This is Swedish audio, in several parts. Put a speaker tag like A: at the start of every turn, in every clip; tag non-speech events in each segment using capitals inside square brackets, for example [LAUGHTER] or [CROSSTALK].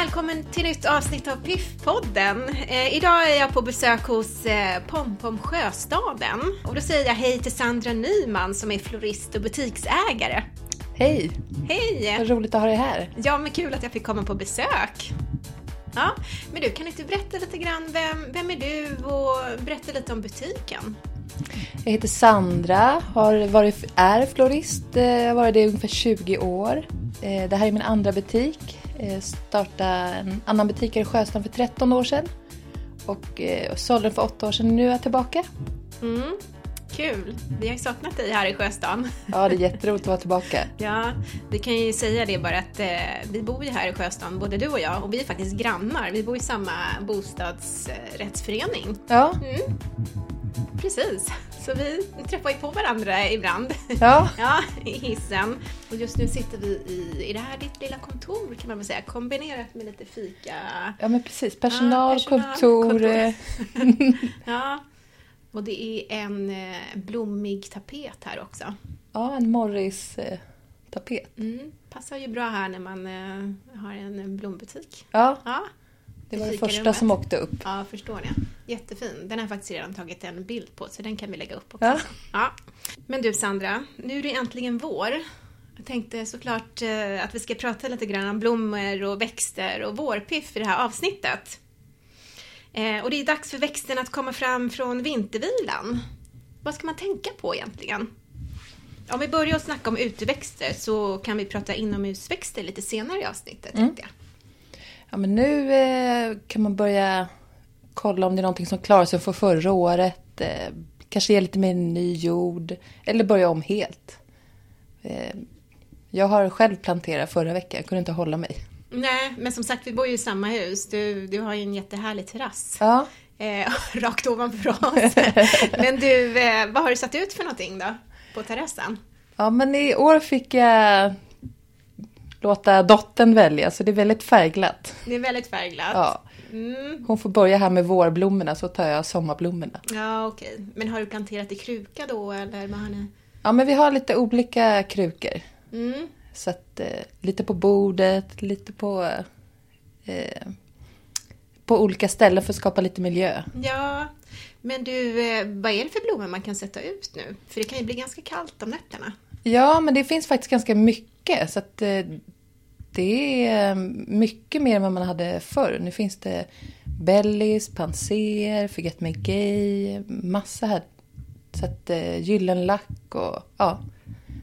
A: välkommen till nytt avsnitt av Piff-podden. Eh, idag är jag på besök hos eh, Pompom Sjöstaden. Och då säger jag hej till Sandra Nyman som är florist och butiksägare.
B: Hej!
A: Hej!
B: Vad roligt att ha dig här.
A: Ja, men kul att jag fick komma på besök. Ja, men du, kan inte berätta lite grann, vem, vem är du och berätta lite om butiken?
B: Jag heter Sandra, har varit, är florist, eh, jag har varit det i ungefär 20 år. Eh, Det här är min andra butik. Jag startade en annan butik här i Sjöstan för 13 år sedan. Och eh, sålde den för 8 år sedan. Nu är jag tillbaka.
A: Mm, kul! Vi har ju saknat dig här i Sjöstan.
B: Ja, det är jätteroligt att vara tillbaka. [LAUGHS]
A: Ja, vi kan ju säga det bara att eh, vi bor ju här i Sjöstan, både du och jag, och vi är faktiskt grannar. Vi bor i samma bostadsrättsförening.
B: Ja,
A: Mm. Precis, så vi träffar ju på varandra ibland.
B: ja. [LAUGHS]
A: Ja, i hissen. Och just nu sitter vi i, är det här ditt lilla kontor kan man väl säga, kombinerat med lite fika.
B: ja men precis. Personal,
A: Ja, personal,
B: kontor.
A: kontor.
B: eh, [LAUGHS] [LAUGHS]
A: Ja, och det är en eh, blommig tapet här också.
B: Ja, en Morris-tapet.
A: Mm, passar ju bra här när man eh, har en blombutik.
B: Ja,
A: Ja,
B: det var det första som åkte upp.
A: ja förstår ni. Jättefin. Den har jag faktiskt redan tagit en bild på, så den kan vi lägga upp också.
B: Ja.
A: Ja. Men du Sandra, nu är det äntligen vår. Jag tänkte såklart eh, att vi ska prata lite grann om blommor och växter och vårpiff i det här avsnittet. Eh, och det är dags för växterna att komma fram från vintervilan. Vad ska man tänka på egentligen? Om vi börjar att snacka om uteväxter så kan vi prata inomhusväxter lite senare i avsnittet. jag.
B: Ja, men nu eh, kan man börja kolla om det är någonting som klarar sig från förra året. Eh, kanske ge lite mer ny jord. Eller börja om helt. Eh, jag har själv planterat förra veckan. Jag kunde inte hålla mig.
A: Nej, men som sagt, vi bor ju i samma hus. Du, du har ju en jättehärlig terrass.
B: Ja,
A: Eh, [LAUGHS] rakt ovanför oss. [LAUGHS] men du, eh, vad har du satt ut för någonting då? På terrassen?
B: ja men i år fick jag låta dottern välja. Så det är väldigt färgglatt.
A: Det är väldigt färgglatt.
B: Ja.
A: Mm.
B: Hon får börja här med vårblommorna så tar jag sommarblommorna.
A: Ja, okej. Men har du planterat i kruka då, eller vad har ni?
B: Ja, men vi har lite olika krukor.
A: Mm.
B: Så att eh, lite på bordet, lite på, eh, på olika ställen för att skapa lite miljö.
A: Ja, men du, eh, vad är det för blommor man kan sätta ut nu? För det kan ju bli ganska kallt om nätterna.
B: Ja, men det finns faktiskt ganska mycket. Så att eh, det är mycket mer än vad man hade förr. Nu finns det Bellis, Panser, Forget Me Gay, massa här. Så att eh, Gyllenlack och ja.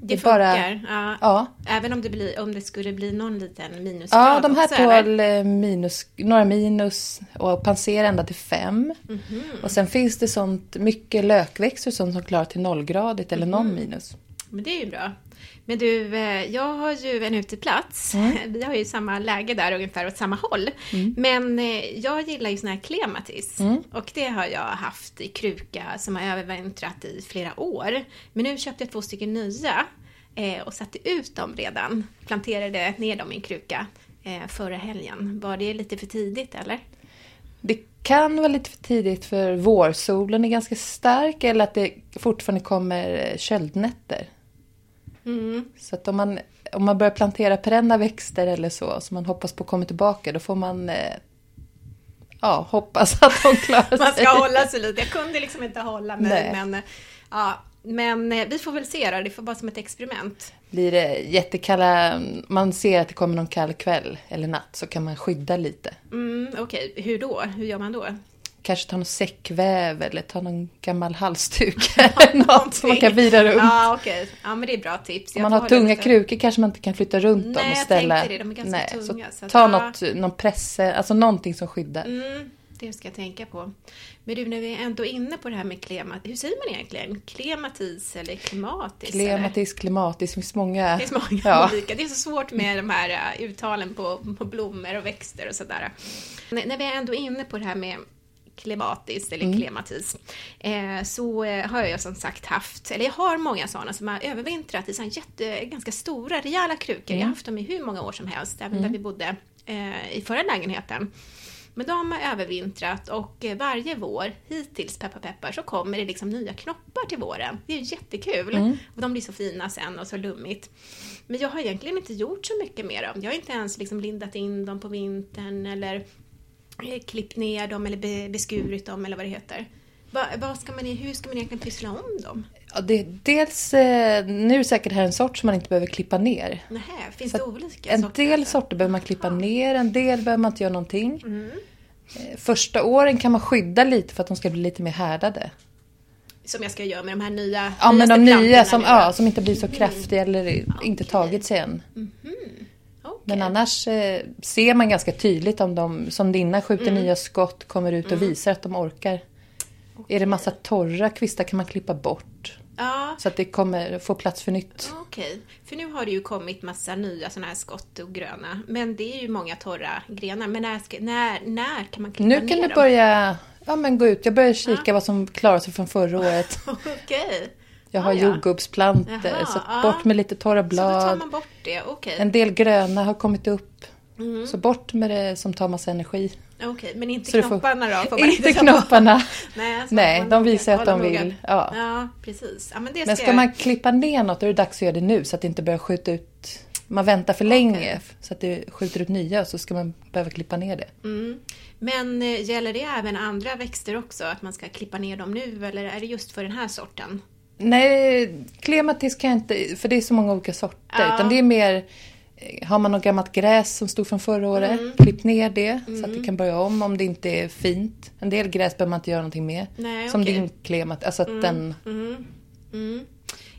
A: Det,
B: bara-
A: funkar. Ja.
B: Ja,
A: Även om det, blir, om det skulle bli någon liten minusgrad
B: ja de här tål eh, minus, några minus och Panser ända till fem.
A: Mhm.
B: Och sen finns det sånt, mycket lökväxter som klarar till nollgradigt eller någon minus.
A: Men det är ju bra. Men du, eh, jag har ju en uteplats. [LAUGHS] Vi har ju samma läge där ungefär åt samma håll. Men eh, jag gillar ju såna här klematis. Och det har jag haft i kruka som har övervintrat i flera år. Men nu köpte jag två stycken nya eh, och satte ut dem redan. Planterade ner dem i en kruka förra helgen. Var det lite för tidigt eller?
B: Det kan vara lite för tidigt för vårsolen är ganska stark eller att det fortfarande kommer köldnätter.
A: Mm.
B: Så att om man, om man börjar plantera perenna växter eller så, som man hoppas på kommer tillbaka, då får man eh, ja, hoppas att de klarar sig.
A: Man ska hålla sig lite. Jag kunde liksom inte hålla mig.
B: Nej.
A: Men, ja, men eh, vi får väl se då. Det får vara som ett experiment.
B: Blir det jättekalla, man ser att det kommer någon kall kväll eller natt, så kan man skydda lite.
A: Mm, Okej, hur då? Hur gör man då?
B: Kanske ta någon säckväv eller ta någon gammal halsduk [LAUGHS] eller något som man kan vira runt.
A: Ja, okej. Ja, men det är bra tips.
B: Om
A: Jag
B: man har tunga
A: lite-
B: krukor kanske man inte kan flytta runt dem
A: Nej,
B: och
A: jag
B: ställa...
A: tänkte det. De är ganska tunga,
B: Så
A: så
B: ta
A: ja.
B: något, någon presse, alltså någonting som skyddar.
A: Mm, det ska jag tänka på. Men du, när vi är ändå inne på det här med klemat, hur säger man egentligen? Klematis eller klimatis? eller?
B: Klematis, klimatis, det finns många...
A: Det så många
B: Ja.
A: olika. Det är så svårt med de här uh, uttalen på, på blommor och växter och sådär. När vi är ändå inne på det här med klimatis eller
B: Mm.
A: klematis eh, så eh, har jag som sagt haft, eller jag har många sådana som har övervintrat i sådana jätte, ganska stora, rejäla krukor.
B: Mm.
A: Jag har haft dem i hur många år som helst, även där vi bodde eh, i förra lägenheten. Men de har övervintrat och eh, varje vår, hittills peppar peppar, så kommer det liksom nya knoppar till våren. Det är ju jättekul.
B: Mm.
A: Och de blir så fina sen och så lummigt. Men jag har egentligen inte gjort så mycket med dem. Jag har inte ens liksom lindat in dem på vintern eller klippt ner dem eller be- beskurit dem eller vad det heter. Va, vad ska man, hur ska man egentligen pyssla om dem?
B: Ja, det, dels, eh, nu är det säkert här en sort som man inte behöver klippa ner.
A: Nähä, finns
B: Så
A: det olika
B: En
A: sorter?
B: del
A: alltså?
B: sorter behöver man klippa ner, en del behöver man inte göra någonting.
A: Mm.
B: Eh, Första åren kan man skydda lite för att de ska bli lite mer härdade.
A: Som jag ska göra med de här nya
B: Ja, men de nya som,
A: nu? Mm.
B: ja, som inte blir så kraftiga eller inte tagit sig än.
A: Okej.
B: Men annars eh, ser man ganska tydligt om de, som dina, skjuter
A: Mm.
B: nya skott, kommer ut och visar att de orkar. Är det massa torra kvistar kan man klippa bort.
A: Ja,
B: Så att det kommer få plats för nytt.
A: okej. För nu har det ju kommit massa nya sådana här skott och gröna. Men det är ju många torra grenar. Men när, ska, när, när kan man klippa
B: Nu
A: ner
B: kan du
A: dem?
B: börja ja, men gå ut. Jag börjar kika vad som klarar sig från förra året. [LAUGHS]
A: Okej.
B: Jag har
A: Ah, ja.
B: jordgubbsplantor, så
A: ja.
B: bort med lite torra
A: Så då tar
B: blad.
A: man bort det, okej.
B: En del gröna har kommit upp.
A: Mm.
B: Så bort med det som tar massa energi.
A: Okej, men inte
B: Så du får-
A: knopparna då? Får [LAUGHS]
B: Inte knopparna. [LAUGHS]
A: Nej,
B: Nej, de visar att de vill. Ja.
A: Ja, precis. Ja, men det
B: Men
A: ska
B: ska
A: jag-
B: man klippa ner något då är det dags att göra det nu så att det inte börjar skjuta ut. Man väntar för länge så att det skjuter ut nya så ska man behöva klippa ner det.
A: Mm. Men eh, gäller det även andra växter också? Att man ska klippa ner dem nu? Eller är det just för den här sorten?
B: Nej, klematis kan jag inte, för det är så många olika sorter.
A: Ja.
B: Utan det är mer, eh, har man något gammalt gräs som stod från förra året,
A: Mm.
B: klipp ner det så att det kan börja om om det inte är fint. En del gräs behöver man inte göra någonting med.
A: Nej,
B: som
A: okej.
B: din klematis, alltså att den...
A: Mm. Mm.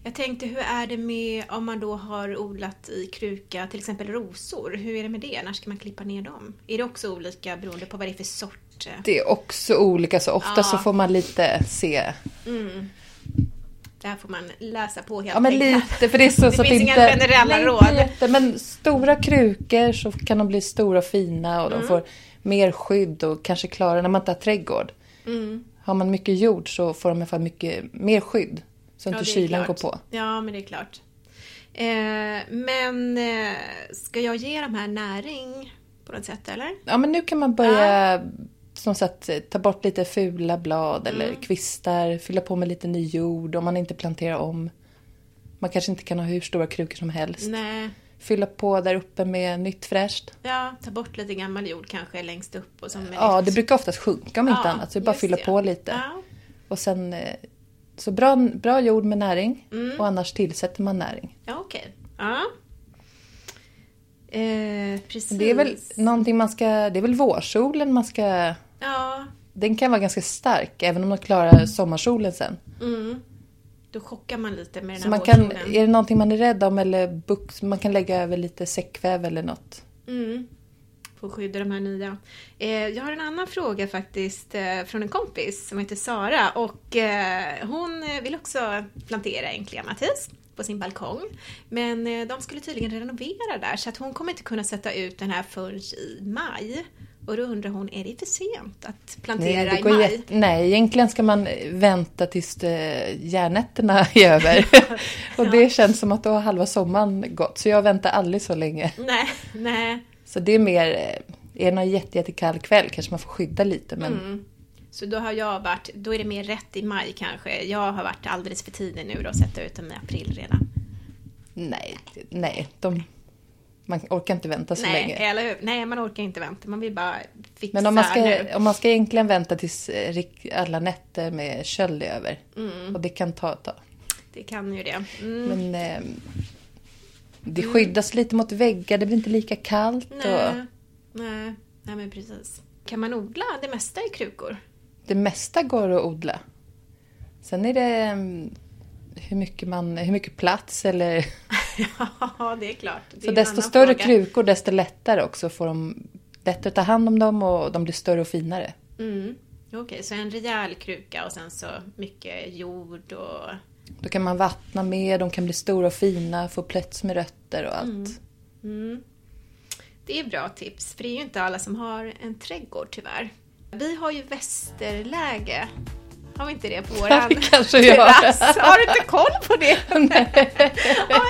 A: Jag tänkte, hur är det med om man då har odlat i kruka, till exempel rosor? Hur är det med det? När ska man klippa ner dem? Är det också olika beroende på vad det är för sort?
B: Det är också olika, så ofta
A: Ja.
B: så får man lite se.
A: Mm. Där får man läsa på helt
B: Ja men
A: enkelt.
B: lite, för det är så,
A: Det
B: så att
A: finns
B: inte...
A: inga generella
B: Nej,
A: råd.
B: inte jätte, men stora krukor så kan de bli stora och fina och
A: Mm.
B: de får mer skydd och kanske klara när man inte har trädgård.
A: Mm.
B: Har man mycket jord så får de i alla fall mycket mer skydd. Så inte
A: det är
B: kylan går på.
A: Ja, men det är klart. Eh, men eh, ska jag ge de här näring på något sätt, eller?
B: Ja men nu kan man börja som sagt ta bort lite fula blad eller
A: Mm.
B: kvistar, fylla på med lite ny jord om man inte planterar om. Man kanske inte kan ha hur stora krukor som helst.
A: Nej.
B: Fylla på där uppe med nytt fräscht.
A: Ja, ta bort lite gammal jord kanske längst upp och så med
B: Ja,
A: nytt.
B: det brukar oftast sjunka om inte
A: Ja,
B: annat. Så det är bara att fylla
A: det.
B: på lite.
A: Ja.
B: Och sen, eh, så bra, bra jord med näring
A: Mm.
B: och annars tillsätter man näring.
A: Ja, okej. Ja. Eh, precis.
B: Det är väl någonting man ska, det är väl vårsolen man ska,
A: Ja.
B: den kan vara ganska stark även om man klarar sommarsolen sen.
A: Mm. Då chockar man lite med den
B: Så
A: här
B: man kan,
A: vårsolen.
B: är det någonting man är rädd om eller bux, man kan lägga över lite säckväv eller något.
A: Mm. Att skydda de här nya. Eh, jag har en annan fråga faktiskt eh, från en kompis som heter Sara och eh, hon eh, vill också plantera en klematis på sin balkong. Men eh, de skulle tydligen renovera där så att hon kommer inte kunna sätta ut den här förrän i maj. Och då undrar hon, är det för sent att plantera
B: Nej,
A: i maj?
B: jätte- nej, egentligen ska man vänta tills eh, järnätterna [LAUGHS] är över. [LAUGHS] och det känns som att då har halva sommaren gått. Så jag väntar aldrig så länge.
A: Nej, nej.
B: Så det är mer, eh, är det någon jätte, jättekall kväll kanske man får skydda lite. Men
A: Mm. Så då har jag varit, då är det mer rätt i maj kanske. Jag har varit alldeles för tidig nu då att sätta ut dem i april redan.
B: nej, nej de, man orkar inte vänta så
A: Nej,
B: länge.
A: eller hur? Nej, man orkar inte vänta. Man vill bara fixa
B: Men om man, ska,
A: nu.
B: om man ska egentligen vänta tills eh, alla nätter med köld är över.
A: Mm,
B: Och det kan ta ett tag.
A: det kan ju det. Mm.
B: Men eh, det skyddas lite mot väggar, det blir inte lika kallt. Och
A: Nej. Nej. Nej, men precis. Kan man odla det mesta i krukor?
B: det mesta går att odla. Sen är det mm, hur mycket, man, hur mycket plats eller... [LAUGHS] [LAUGHS]
A: ja, det är klart. Det är
B: Så
A: en
B: desto större
A: fråga.
B: krukor desto lättare också får de lättare att ta hand om dem och de blir större och finare.
A: Mm. Okej, så en rejäl kruka och sen så mycket jord och...
B: Då kan man vattna mer, de kan bli stora och fina, få plats med rötter och allt.
A: Mm. Det är bra tips, för det är ju inte alla som har en trädgård tyvärr. Vi har ju västerläge. Har vi inte det på [LAUGHS] våran
B: Det kanske [LAUGHS]
A: terrass? Har du inte koll på det? Nej. Ja,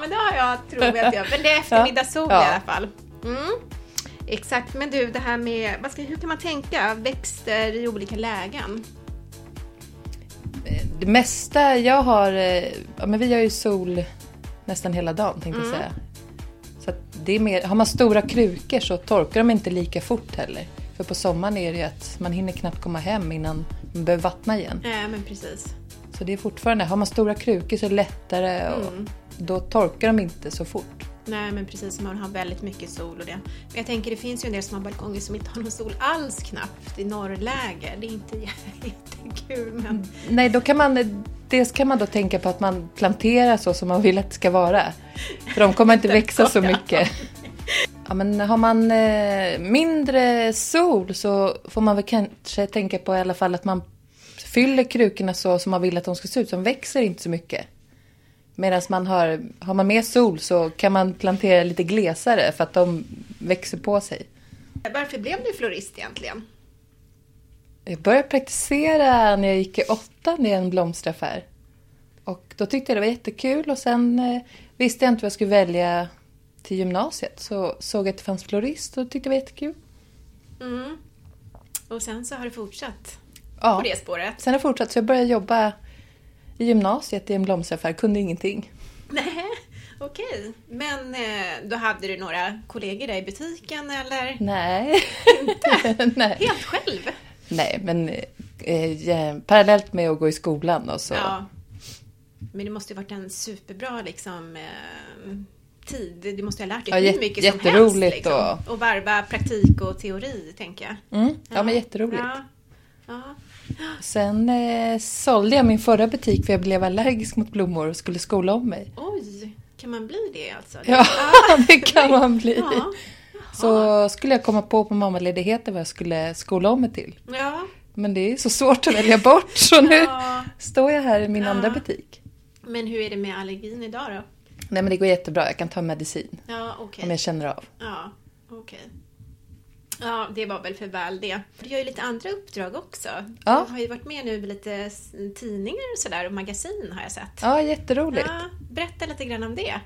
A: men det har jag, tror jag att jag. Men det är eftermiddagssol [LAUGHS]
B: Ja.
A: i alla fall. Mm. Exakt, men du det här med, vad ska, hur kan man tänka? Växter i olika lägen?
B: Det mesta jag har, eh, ja men vi har ju sol nästan hela dagen tänkte
A: Mm.
B: jag säga. Så det är mer, har man stora krukor så torkar de inte lika fort heller. För på sommaren är det ju att man hinner knappt komma hem innan man behöver vattna igen.
A: Nej, men precis.
B: Så det är fortfarande, har man stora krukor så är det lättare och
A: Mm.
B: då torkar de inte så fort.
A: Nej, men precis. Man har väldigt mycket sol och det. Men jag tänker, det finns ju en del som har balkonger som inte har någon sol alls knappt i norrläge. Det är inte [LAUGHS] jättekul, men...
B: Nej, då kan man, dels kan man då tänka på att man planterar så som man vill att det ska vara. För de kommer inte [LAUGHS] växa så mycket. Ja, men har man eh, mindre sol så får man väl kanske tänka på i alla fall att man fyller krukorna så som man vill att de ska se ut. De växer inte så mycket. Medan man har, har man mer sol så kan man plantera lite glesare för att de växer på sig.
A: Varför blev du florist egentligen?
B: Jag började praktisera när jag gick i åttan i en blomsteraffär. Och då tyckte jag det var jättekul och sen eh, visste jag inte vad jag skulle välja till gymnasiet. Så såg jag att det fanns florist och tyckte det var jättekul.
A: Mm. Och sen så har du fortsatt
B: Ja.
A: på det spåret?
B: Sen har jag fortsatt så jag började jobba i gymnasiet i en blomsteraffär, kunde ingenting.
A: Nej, [LAUGHS] okej. Men eh, då hade du några kollegor där i butiken eller?
B: Nej. [LAUGHS] Nej.
A: Helt själv?
B: Nej, men eh, parallellt med att gå i skolan och så.
A: Ja. Men det måste ju varit en superbra liksom, eh, tid. Du måste ju ha lärt dig
B: Ja,
A: hur mycket som helst. Liksom. Och varva praktik och teori, tänker jag.
B: Mm, ja, men jätteroligt.
A: Ja. Ja.
B: Sen eh, sålde jag min förra butik för jag blev allergisk mot blommor och skulle skola om mig.
A: Oj, kan man bli det alltså?
B: Ja, [LAUGHS] det kan man bli.
A: Ja.
B: Så skulle jag komma på på mammaledigheten vad jag skulle skola om mig till.
A: Ja.
B: Men det är så svårt att välja bort så nu
A: Ja.
B: står jag här i min
A: Ja.
B: andra butik.
A: Men hur är det med allergin idag då?
B: Nej men det går jättebra, jag kan ta medicin
A: Ja, okej.
B: om jag känner av.
A: Ja, okej. Ja, det var väl för väl det. Du gör ju lite andra uppdrag också.
B: Ja.
A: Du har ju varit med nu i lite tidningar och sådär och magasin har jag sett.
B: Ja, jätteroligt.
A: Ja, berätta lite grann om det.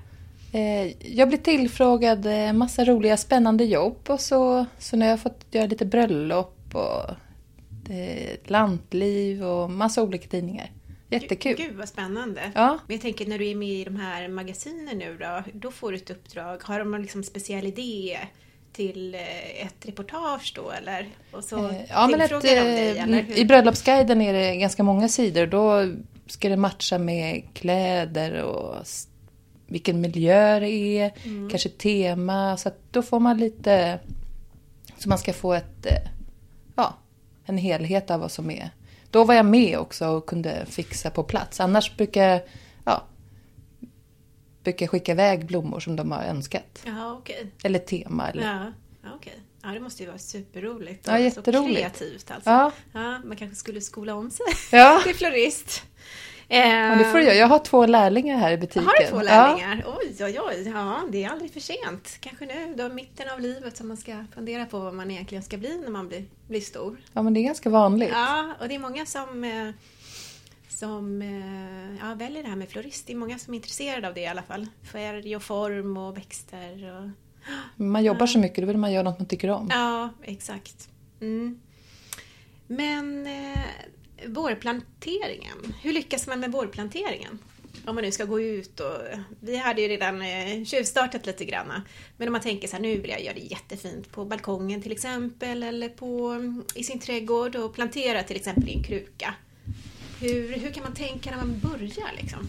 B: Eh, Jag blir tillfrågad eh, massa roliga spännande jobb och så, så nu har jag fått göra lite bröllop och eh, lantliv och massa olika tidningar. Jättekul.
A: Gud vad spännande.
B: Ja.
A: Men jag tänker när du är med i de här magasinen nu då, då får du ett uppdrag. Har de någon liksom speciell idé till eh, ett reportage då eller? Och så
B: Eh, Ja, men ett,
A: dig eller
B: eh,
A: hur?
B: I Bröllopsguiden är det ganska många sidor. Då ska det matcha med kläder och vilken miljö det är,
A: Mm.
B: kanske tema. Så då får man lite... Så man ska få ett, ja, en helhet av vad som är. Då var jag med också och kunde fixa på plats. Annars brukar jag, ja, brukar skicka iväg blommor som de har önskat.
A: Ja, okej.
B: Eller tema. Eller,
A: Ja, ja, okej. Ja, det måste ju vara superroligt.
B: Ja, jätteroligt.
A: Så kreativt alltså.
B: Ja.
A: Ja, man kanske skulle skola om sig
B: Ja. [LAUGHS]
A: till florist.
B: Ja, det får du göra. Jag har två lärlingar här i butiken.
A: Har du två
B: Ja.
A: lärlingar? Oj, oj, oj. Ja, det är aldrig för sent. Kanske nu, då mitten av livet, som man ska fundera på vad man egentligen ska bli när man blir, blir stor.
B: Ja, men det är ganska vanligt.
A: Ja, och det är många som, eh, som eh, ja, väljer det här med florist. Det är många som är intresserade av det i alla fall. Färg och form och växter. Och...
B: Man jobbar så mycket, då vill man göra något man tycker om.
A: Ja, exakt. Mm. Men eh, vårplanteringen, hur lyckas man med vårplanteringen? Om man nu ska gå ut och... Vi hade ju redan eh, tjuvstartat lite grann. Men om man tänker så här, nu vill jag göra det jättefint på balkongen till exempel eller på, mm, i sin trädgård och plantera till exempel i en kruka. Hur, hur kan man tänka när man börjar liksom?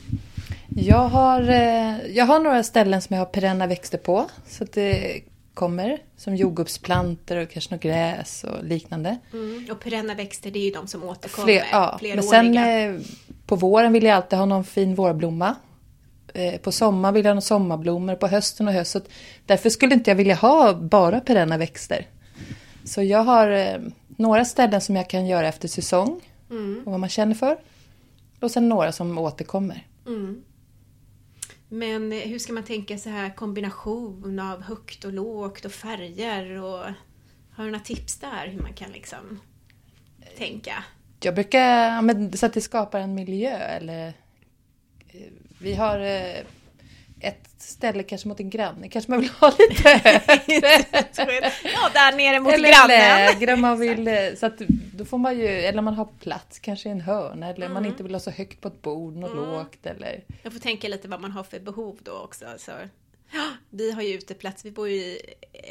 B: Jag, har, eh, jag har några ställen som jag har perenna växter på. Så att det kommer som jordgubbsplantor och kanske något gräs och liknande.
A: Mm. Och perenna växter, det är ju de som återkommer.
B: Fler, ja, men sen eh, på våren vill jag alltid ha någon fin vårblomma. Eh, på sommaren vill jag ha några sommarblommor, på hösten och höst. Så att därför skulle inte jag vilja ha bara perenna växter. Så jag har eh, några ställen som jag kan göra efter säsong
A: Mm.
B: och vad man känner för. Och sen några som återkommer.
A: Mm. Men eh, hur ska man tänka så här kombination av högt och lågt och färger och har du några tips där hur man kan liksom tänka?
B: Jag brukar, men, så att det skapar en miljö eller... eh, Vi har eh, ett ställe kanske mot en granne. Kanske man vill ha lite [LAUGHS] högre.
A: ja, där nere mot
B: eller
A: grannen.
B: lägre man vill. eh, Så att då får man ju, eller man har plats kanske i en hörna. Eller man inte vill ha så högt på ett bord, något lågt. Eller,
A: Jag får tänka lite vad man har för behov då också. Så. Ja, vi har ju uteplats, vi bor ju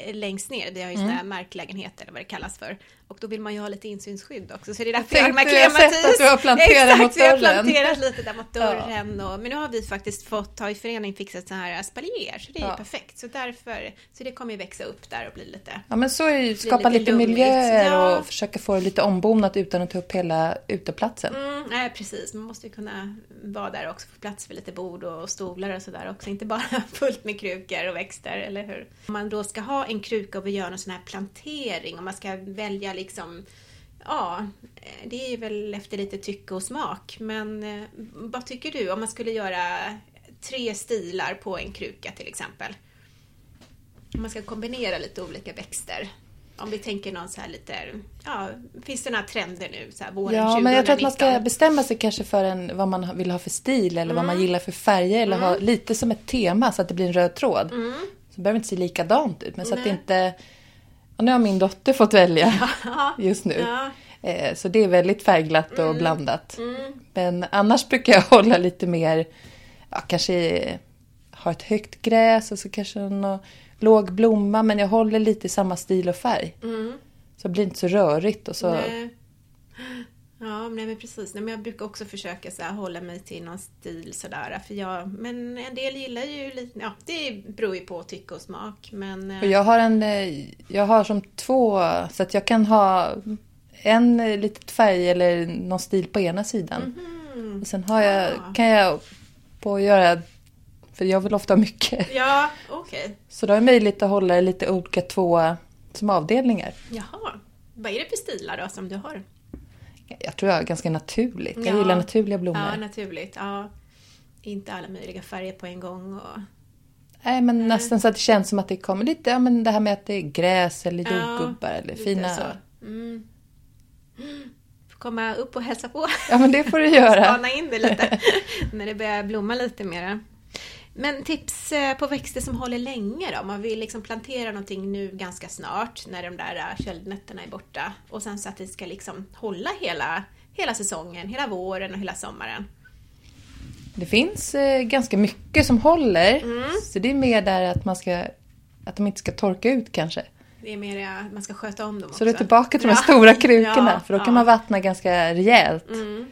A: eh, längst ner, vi har ju sådana
B: Mm.
A: här marklägenheter eller vad det kallas för. Och då vill man ju ha lite insynsskydd också, så det är därför jag har de här
B: jag har sett
A: klematis.
B: att du har planterat mot
A: Exakt, vi har
B: dörren.
A: planterat lite där mot dörren. Och, men nu har vi faktiskt fått ha i förening fixat så här spaljer, så det är
B: Ja.
A: perfekt. Så därför, så det kommer ju växa upp där och bli lite
B: ja men så är det ju, skapa
A: lite
B: lite, miljöer
A: Ja.
B: och försöka få det lite ombonat utan att ta upp hela uteplatsen.
A: Mm, nej, precis. Man måste ju kunna vara där också, få plats för lite bord och stolar och sådär också. Inte bara [LAUGHS] fullt med krukor och växter, eller hur? Om man då ska ha en kruka och vill göra någon sån här plantering, och man ska välja liksom Ja, det är väl efter lite tycke och smak. Men eh, vad tycker du om man skulle göra tre stilar på en kruka till exempel? Om man ska kombinera lite olika växter. Om vi tänker någon så här lite, ja, finns det några trender nu? Så här våren
B: Ja, men jag tror att man ska
A: 2019?
B: bestämma sig kanske för en, vad man vill ha för stil eller vad man gillar för färger eller ha lite som ett tema så att det blir en röd tråd. Så det behöver inte se likadant ut men så att det
A: Nej.
B: inte... Nu har min dotter fått välja [LAUGHS] just nu.
A: Ja.
B: Eh, Så det är väldigt färgglatt och blandat. Men annars brukar jag [LAUGHS] hålla lite mer, ja kanske ha ett högt gräs och så kanske någon låg blomma men jag håller lite i samma stil och färg. Så det blir inte så rörigt och så...
A: Nej. Ja, nej men precis. Nej, men jag brukar också försöka så här, hålla mig till någon stil sådär. För jag, men en del gillar ju lite, ja det beror ju på tycke och smak. Men eh,
B: Och jag har en, eh, jag har som två, så att jag kan ha en eh, litet färg eller någon stil på ena sidan.
A: Mhm.
B: Och sen har jag,
A: Ah.
B: kan jag på göra, för jag vill ofta ha mycket. [LAUGHS]
A: ja, okej.
B: Så då har jag möjlighet att hålla det lite olika två som avdelningar.
A: Jaha. Vad är det för stilar då som du har?
B: Jag tror jag ganska naturligt. Jag
A: Ja.
B: gillar naturliga blommor.
A: Ja, naturligt. Ja. Inte alla möjliga färger på en gång. Och...
B: Nej, men nästan så att det känns som att det kommer lite, ja men det här med att det är gräs eller
A: Ja,
B: jordgubbar eller
A: lite
B: fina...
A: så. Mm. Komma upp och hälsa på.
B: Ja men det får du [LAUGHS] göra.
A: Spana in det lite [LAUGHS] när det börjar blomma lite mera. Men tips eh, på växter som håller länge då? Om man vill liksom plantera någonting nu ganska snart när de där eh, köldnätterna är borta och sen så att det ska liksom hålla hela, hela säsongen, hela våren och hela sommaren.
B: Det finns eh, ganska mycket som håller.
A: Mm.
B: Så det är mer där att man ska att de inte ska torka ut kanske.
A: Det är mer att man ska sköta om dem också.
B: Så du är tillbaka till de
A: Ja.
B: stora [LAUGHS] krukorna.
A: Ja,
B: för då kan
A: ja.
B: man vattna ganska rejält.
A: Mm.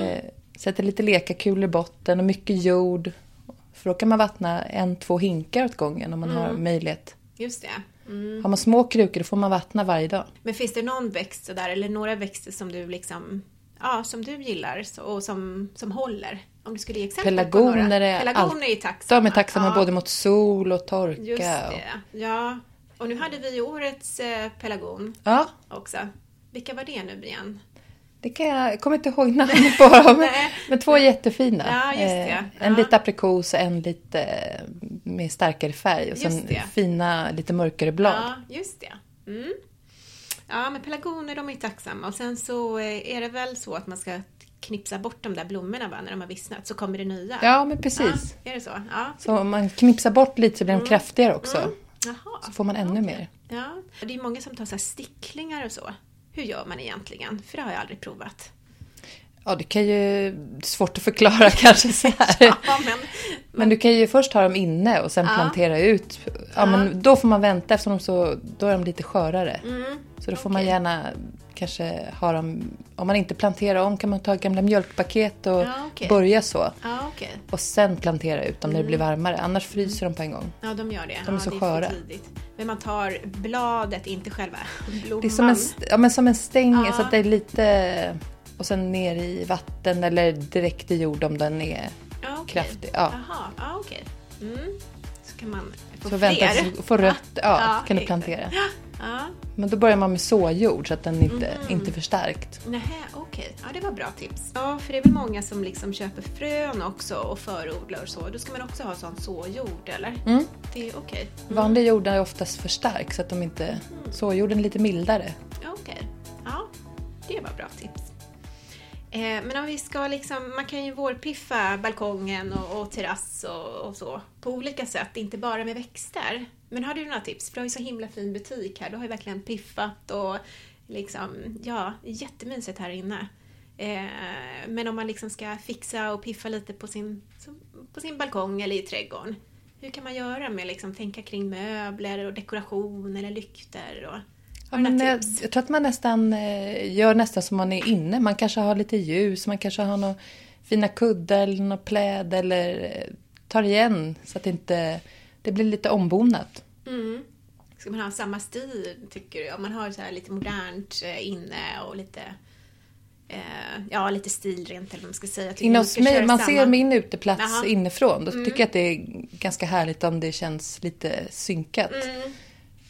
B: Eh, sätter lite lekakulor i botten och mycket jord. För då kan man vattna en, två hinkar åt gången om man har
A: Mm.
B: möjlighet.
A: Just det. Mm.
B: Har man små krukor då får man vattna varje dag.
A: Men finns det någon växt sådär, eller några växter som du liksom Ja, som du gillar så, och som, som håller? Om du skulle ge exempel på
B: Pelargoner
A: några.
B: är
A: Pelargoner är ju tacksamma.
B: De är tacksamma
A: ja,
B: både mot sol och torka.
A: Just
B: Och,
A: det, ja. Och nu hade vi ju årets eh, pelargon
B: ja,
A: också. Vilka var det nu igen?
B: Det kan jag, jag kommer inte ihåg namnet på dem. [LAUGHS] Men två jättefina.
A: Ja.
B: Eh,
A: Ja.
B: En lite aprikos och en lite eh, med starkare färg. Och sen fina, lite mörkare blad.
A: Ja, just det. Mm. Ja, men pelargoner de är ju tacksamma. Och sen så eh, är det väl så att man ska knipsa bort de där blommorna va, när de har vissnat, så kommer det nya.
B: Ja, men precis.
A: Ja, är det så? Ja.
B: Så om man knipsar bort lite så blir de kraftigare också.
A: Mm.
B: Så får man ännu mer.
A: Ja, det är många som tar så här sticklingar och så. Hur gör man egentligen? För det har jag aldrig provat.
B: Ja, det kan ju... Svårt att förklara [LAUGHS] kanske så här.
A: Ja, [LAUGHS] men,
B: Men du kan ju först ha dem inne och sen
A: Ja.
B: plantera ut. Ja, men då får man vänta eftersom de så, då är de lite skörare.
A: mm,
B: Så då får man
A: okej.
B: gärna kanske ha dem... Om man inte planterar om kan man ta gamla mjölkpaket och
A: Ja, okej.
B: börja så.
A: Ja, okej.
B: Och sen plantera ut dem när det blir varmare. Annars fryser de på en gång.
A: Ja, de gör det.
B: De är
A: ja,
B: så
A: det
B: sköra.
A: tidigt. Men man tar bladet, inte själva blomman.
B: Det är som en, ja, men som en stäng
A: Ja.
B: så att det är lite... Och sen ner i vatten eller direkt i jord om den är
A: ja, okej.
B: kraftig. Ja.
A: Jaha, ja, okej. Mm. Så kan man få
B: Så
A: fler.
B: vänta får rött, ja,
A: Ja,
B: kan du plantera.
A: Ja,
B: Men då börjar man med såjord så att den inte,
A: Mhm.
B: inte är för starkt.
A: nähä, okej. Ja, det var bra tips. Ja, för det är väl många som liksom köper frön också och förodlar och så. Då ska man också ha sån såjord, eller?
B: Mm.
A: Det är okej.
B: Vanlig jord är oftast för stark så att de inte...
A: Mm.
B: Såjorden är lite mildare.
A: Okej. Ja, det var bra tips. Eh, men om vi ska liksom, man kan ju vårpiffa balkongen och, och terrass och, och, så på olika sätt, inte bara med växter. Men har du några tips? För du har ju så himla fin butik här. Du har ju verkligen piffat och liksom, ja, jättemysigt här inne. Eh, men om man liksom ska fixa och piffa lite på sin, på sin balkong eller i trädgården. Hur kan man göra med liksom tänka kring möbler och dekoration eller lykter? Och,
B: Ja, men jag, jag, tror att man nästan eh, gör nästan som man är inne. Man kanske har lite ljus, man kanske har några fina kuddar eller något pläd eller eh, tar igen så att det inte det blir lite ombonat.
A: Mm. Ska man ha samma stil tycker du? Om man har så lite modernt eh, inne och lite ja, lite stilrent eller vad man ska säga.
B: Inne hos mig, man samma. ser min uteplats Aha. inifrån. Då mm. tycker jag att det är ganska härligt om det känns lite synkat. Mm.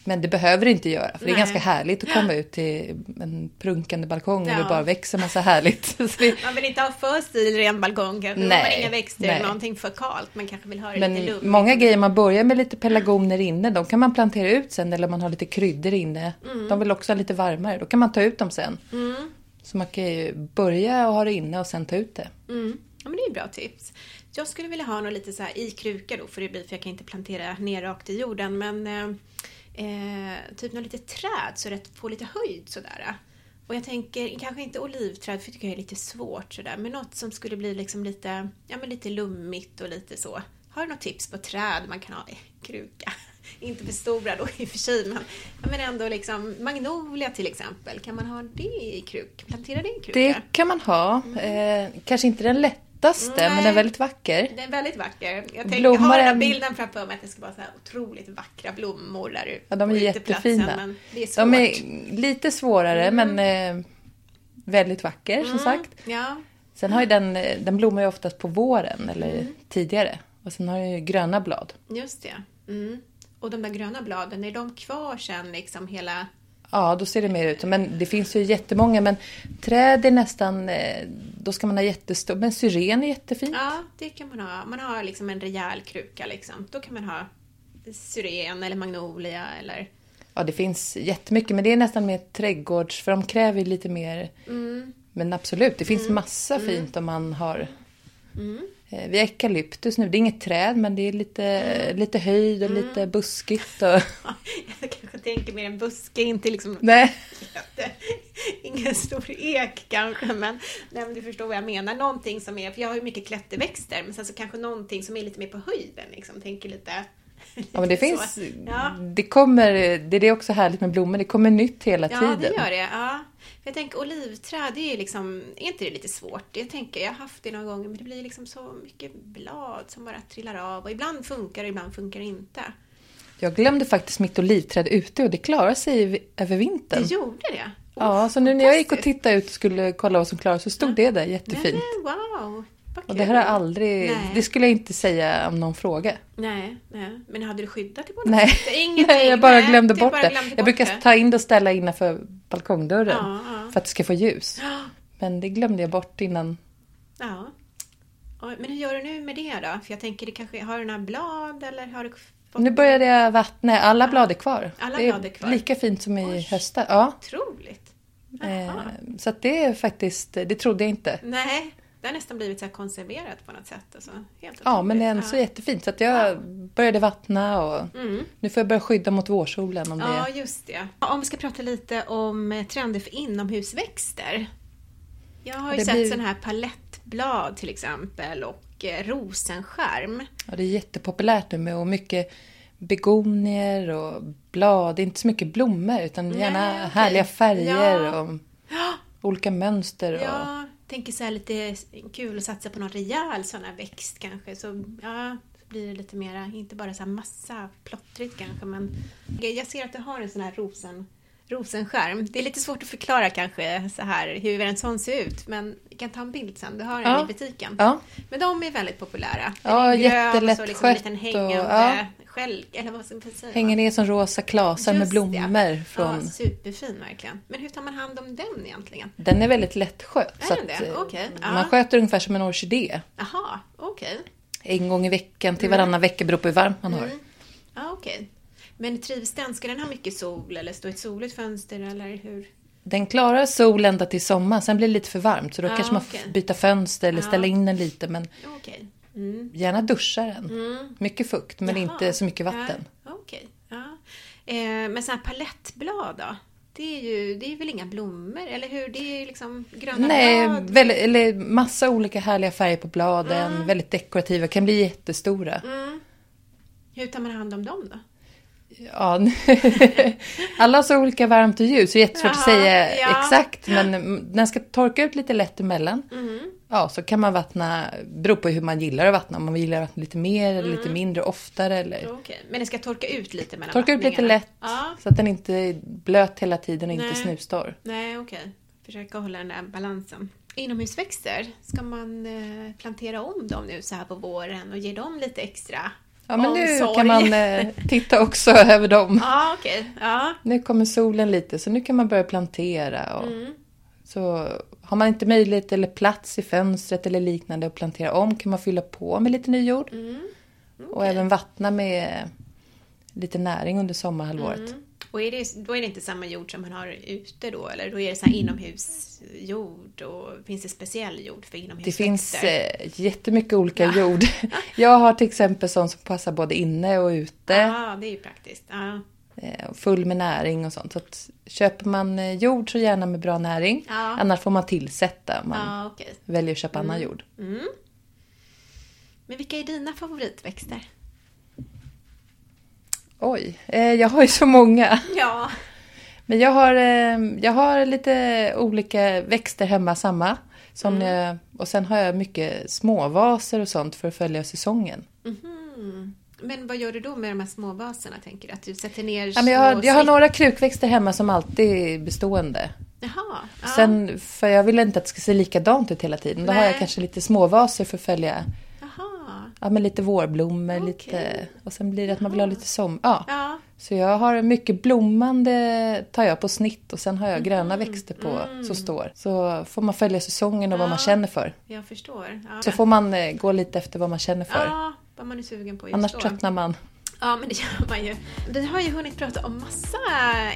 B: Men det behöver det inte göra, för Nej. det är ganska härligt att komma ut till en prunkande balkong ja. och det bara växer massa härligt. [LAUGHS]
A: man vill inte ha för stilren balkong kanske, Nej. man inga växter Nej. någonting för kalt, man kanske vill ha det
B: Men
A: lite lummigt.
B: Många grejer, man börjar med lite pelargoner inne, de kan man plantera ut sen, eller man har lite kryddor inne. Mm. De vill också ha lite varmare, då kan man ta ut dem sen. Mm. Så man kan ju börja och ha det inne och sen ta ut det.
A: Mm. Ja, men det är bra tips. Jag skulle vilja ha något lite så här i kruka då, för det blir, för jag kan inte plantera ner rakt i jorden, men eh, eh, typ något litet träd så det får lite höjd sådär. Och jag tänker, kanske inte olivträd för det tycker jag är lite svårt sådär, men något som skulle bli liksom lite, ja men lite lummigt och lite så. Har du något tips på träd man kan ha i kruka? [LAUGHS] inte för stora då i och för sig, men, men ändå liksom magnolia till exempel. Kan man ha det i kruk? Plantera det i kruka?
B: Det kan man ha. Mm. Eh, kanske inte den lätta lättaste, Nej, men den är väldigt vacker.
A: Den är väldigt vacker. Jag tänker, Blommar har den här bilden framför mig att det ska vara så här otroligt vackra blommor där ute
B: Ja, de är jättefina. Det är. De är lite svårare, mm. men eh, väldigt vacker mm. som sagt.
A: Ja.
B: Sen har ju den, eh, den blommar ju oftast på våren eller mm. tidigare. Och sen har den ju gröna blad.
A: Just det. Mm. Och de där gröna bladen, är de kvar sen liksom hela
B: Ja, då ser det mer ut Men det finns ju jättemånga. Men träd är nästan... Eh, då ska man ha jättestor. Men syren är jättefint.
A: Ja, det kan man ha. Man har liksom en rejäl kruka liksom. Då kan man ha syren eller magnolia eller...
B: Ja, det finns jättemycket. Men det är nästan mer trädgårds... För de kräver lite mer... Mm. Men absolut, det finns mm. massa mm. fint om man har... Mm. Eh, vi har eukalyptus nu. Det är inget träd men det är lite, mm. lite höjd och mm. lite buskigt. [LAUGHS] Och...
A: tänker mer en buske, inte liksom...
B: Nej. [LAUGHS]
A: Ingen stor ek kanske, men, nej, men du förstår vad jag menar. Någonting som är, för jag har ju mycket klätterväxter, men sen så kanske någonting som är lite mer på höjden, liksom. Tänker lite...
B: Ja, men det [LAUGHS] finns... Ja. Det kommer... Det är det också härligt med blommor. Det kommer nytt hela
A: ja,
B: tiden.
A: Ja, det gör det. Ja. Jag tänker olivträd, det är liksom, är inte det lite svårt? Jag tänker, jag har haft det några gånger, men det blir liksom så mycket blad som bara trillar av. Och ibland funkar det, ibland funkar det inte.
B: Jag glömde faktiskt mitt olivträd ute och det klarade sig över vintern.
A: Det gjorde det?
B: Ja, så nu när jag gick och tittade ut och skulle kolla vad som klarade så stod ja. det där jättefint.
A: Nej, wow!
B: Och det här har aldrig, nej. det skulle jag inte säga om någon fråga.
A: Nej, nej. men hade du skyddat det på något
B: nej.
A: sätt?
B: Nej, jag bara nej, glömde bort bara det. Glömde jag brukar det. ta in det och ställa innanför balkongdörren ja, ja. för att det ska få ljus. Men det glömde jag bort innan.
A: Ja. Men hur gör du nu med det då? För jag tänker, det kanske, har du några blad eller har du.
B: Nu började jag vattna, alla blad är kvar.
A: Alla
B: det
A: är, är kvar.
B: lika fint som i höstas. Ja.
A: Otroligt.
B: Eh, så det är faktiskt, det trodde jag inte.
A: Nej. Det har nästan blivit så konserverat på något sätt. Alltså,
B: helt ja, men det är så ja. jättefint. Så att jag ja. började vattna och mm. nu får jag börja skydda mot vårsolen. Om
A: ja, det... just det. Om vi ska prata lite om eh, trender för inomhusväxter. Jag har ju det sett blir... sådana här palettblad till exempel och eh, rosenskärm.
B: Ja, det är jättepopulärt nu med och mycket begonier och blad. Det är inte så mycket blommor utan gärna Nej, okay. härliga färger ja. och [GASPS] olika mönster. Och...
A: Ja, tänker så här lite kul att satsa på någon rejäl sån här växt kanske. Så ja, så blir det lite mera, inte bara så här massa plottrigt kanske. Men jag ser att du har en sån här rosen, rosenskärm. Det är lite svårt att förklara kanske så här hur en sån ser ut. Men vi kan ta en bild sen. Du har den ja. i butiken.
B: Ja.
A: Men de är väldigt populära.
B: ja, jättelätt och så liksom
A: en och, ja skälk, eller vad ska man säga?
B: Hänger ner som rosa klasar med blommor.
A: Ja.
B: Från...
A: Ja, superfin verkligen. Men hur tar man hand om den egentligen?
B: Den är väldigt lättskött.
A: Är den det? Okay.
B: Man ja. sköter ungefär som en orkidé.
A: Jaha, okej.
B: Okay. En gång i veckan till varannan mm. vecka beror på hur varmt man har.
A: Mm. Ja, okej. Okay. Men trivs den? Ska den ha mycket sol eller stå i ett soligt fönster eller hur?
B: Den klarar sol ända till sommar, sen blir det lite för varmt. Så då
A: Ja,
B: kanske man
A: okej.
B: får byta fönster eller
A: Ja.
B: ställa in den lite. Men
A: Okej. Mm.
B: gärna duscha den. Mycket fukt, men
A: Jaha.
B: inte så mycket vatten.
A: Ja, Okej. Ja. Eh, men sådana här palettblad då? Det är ju det är väl inga blommor, eller hur? Det är ju liksom gröna
B: Nej,
A: blad.
B: väldigt, eller massa olika härliga färger på bladen. Väldigt dekorativa, kan bli jättestora.
A: Mm. Hur tar man hand om dem då?
B: Ja, [LAUGHS] alla har så olika varmt och ljus, så det är jättesvårt att
A: Jaha,
B: säga
A: ja.
B: exakt. Men den ska torka ut lite lätt emellan.
A: Mm.
B: Ja, så kan man vattna, beror på hur man gillar att vattna. Om man gillar att vattna lite mer eller
A: Mm.
B: lite mindre oftare. Eller
A: Okej. Men det ska torka ut lite mellan
B: torka ut lite lätt.
A: Ja.
B: Så att den inte är blöt hela tiden och inte
A: Nej.
B: snustorr.
A: Nej, okej. Försöka hålla den där balansen. Inomhusväxter, ska man eh, plantera om dem nu så här på våren och ge dem lite extra
B: Ja, men nu kan man eh, titta också [LAUGHS] över dem.
A: Ja, okej. Ja.
B: Nu kommer solen lite, så nu kan man börja plantera. Och
A: Mm.
B: Så har man inte möjlighet eller plats i fönstret eller liknande att plantera om kan man fylla på med lite ny jord.
A: Mm.
B: Och även vattna med lite näring under sommarhalvåret.
A: Mm. Och är det, då är det inte samma jord som man har ute då? Eller då är det så här inomhusjord? Och finns det speciell jord för
B: Det
A: inomhusväxter?
B: finns eh, jättemycket olika jord. [LAUGHS] Jag har till exempel sån som passar både inne och ute.
A: Ja, det är ju praktiskt. Ja.
B: Eh, full med näring och sånt. Så att köper man eh, jord så gärna med bra näring.
A: Ja.
B: Annars får man tillsätta om man
A: Ja, okej.
B: väljer att köpa annan jord.
A: Mm. Men vilka är dina favoritväxter?
B: Oj, eh, jag har ju så många.
A: Ja.
B: Men jag har, eh, jag har lite olika växter hemma, samma. Som
A: Mm.
B: jag, och sen har jag mycket småvaser och sånt för att följa säsongen.
A: Mhm. Men vad gör du då med de här små vaserna, tänker du? Att du sätter ner
B: Ja, men jag, har, jag har några krukväxter hemma som alltid är bestående.
A: Jaha. Ja.
B: Sen, för jag vill inte att det ska se likadant ut hela tiden. Då har
A: Nej.
B: jag kanske lite småvaser för att följa. Ja, men lite vårblommor.
A: Okej.
B: Lite, och sen blir det att man vill ha lite sommar. Ja.
A: Ja.
B: Så jag har mycket blommande tar jag på snitt och sen har jag gröna växter på
A: Mm.
B: som står. Så får man följa säsongen och vad man känner för.
A: Jag förstår. Ja.
B: Så får man eh, gå lite efter vad man känner för.
A: Ja, vad man är sugen på just
B: Annars
A: då.
B: tröttnar man.
A: Ja, men det [LAUGHS] gör man ju. Vi har ju hunnit prata om massa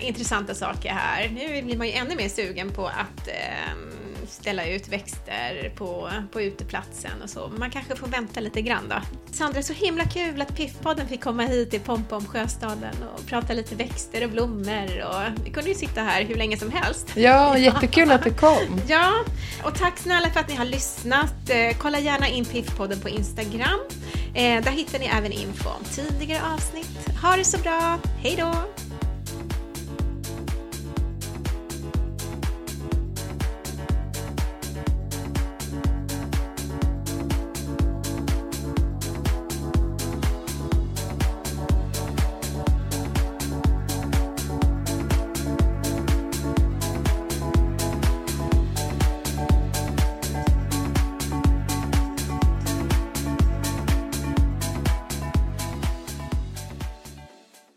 A: intressanta saker här. Nu blir man ju ännu mer sugen på att ehm, ställa ut växter på, på uteplatsen och så. Man kanske får vänta lite grann då. Sandra, så himla kul att Piffpodden fick komma hit till Pompom Sjöstaden och prata lite växter och blommor och vi kunde ju sitta här hur länge som helst.
B: Ja, jättekul att du kom. [LAUGHS]
A: Ja, och tack snälla för att ni har lyssnat. Eh, kolla gärna in Piffpodden på Instagram. Eh, där hittar ni även info om tidigare avsnitt. Ha det så bra, hej då!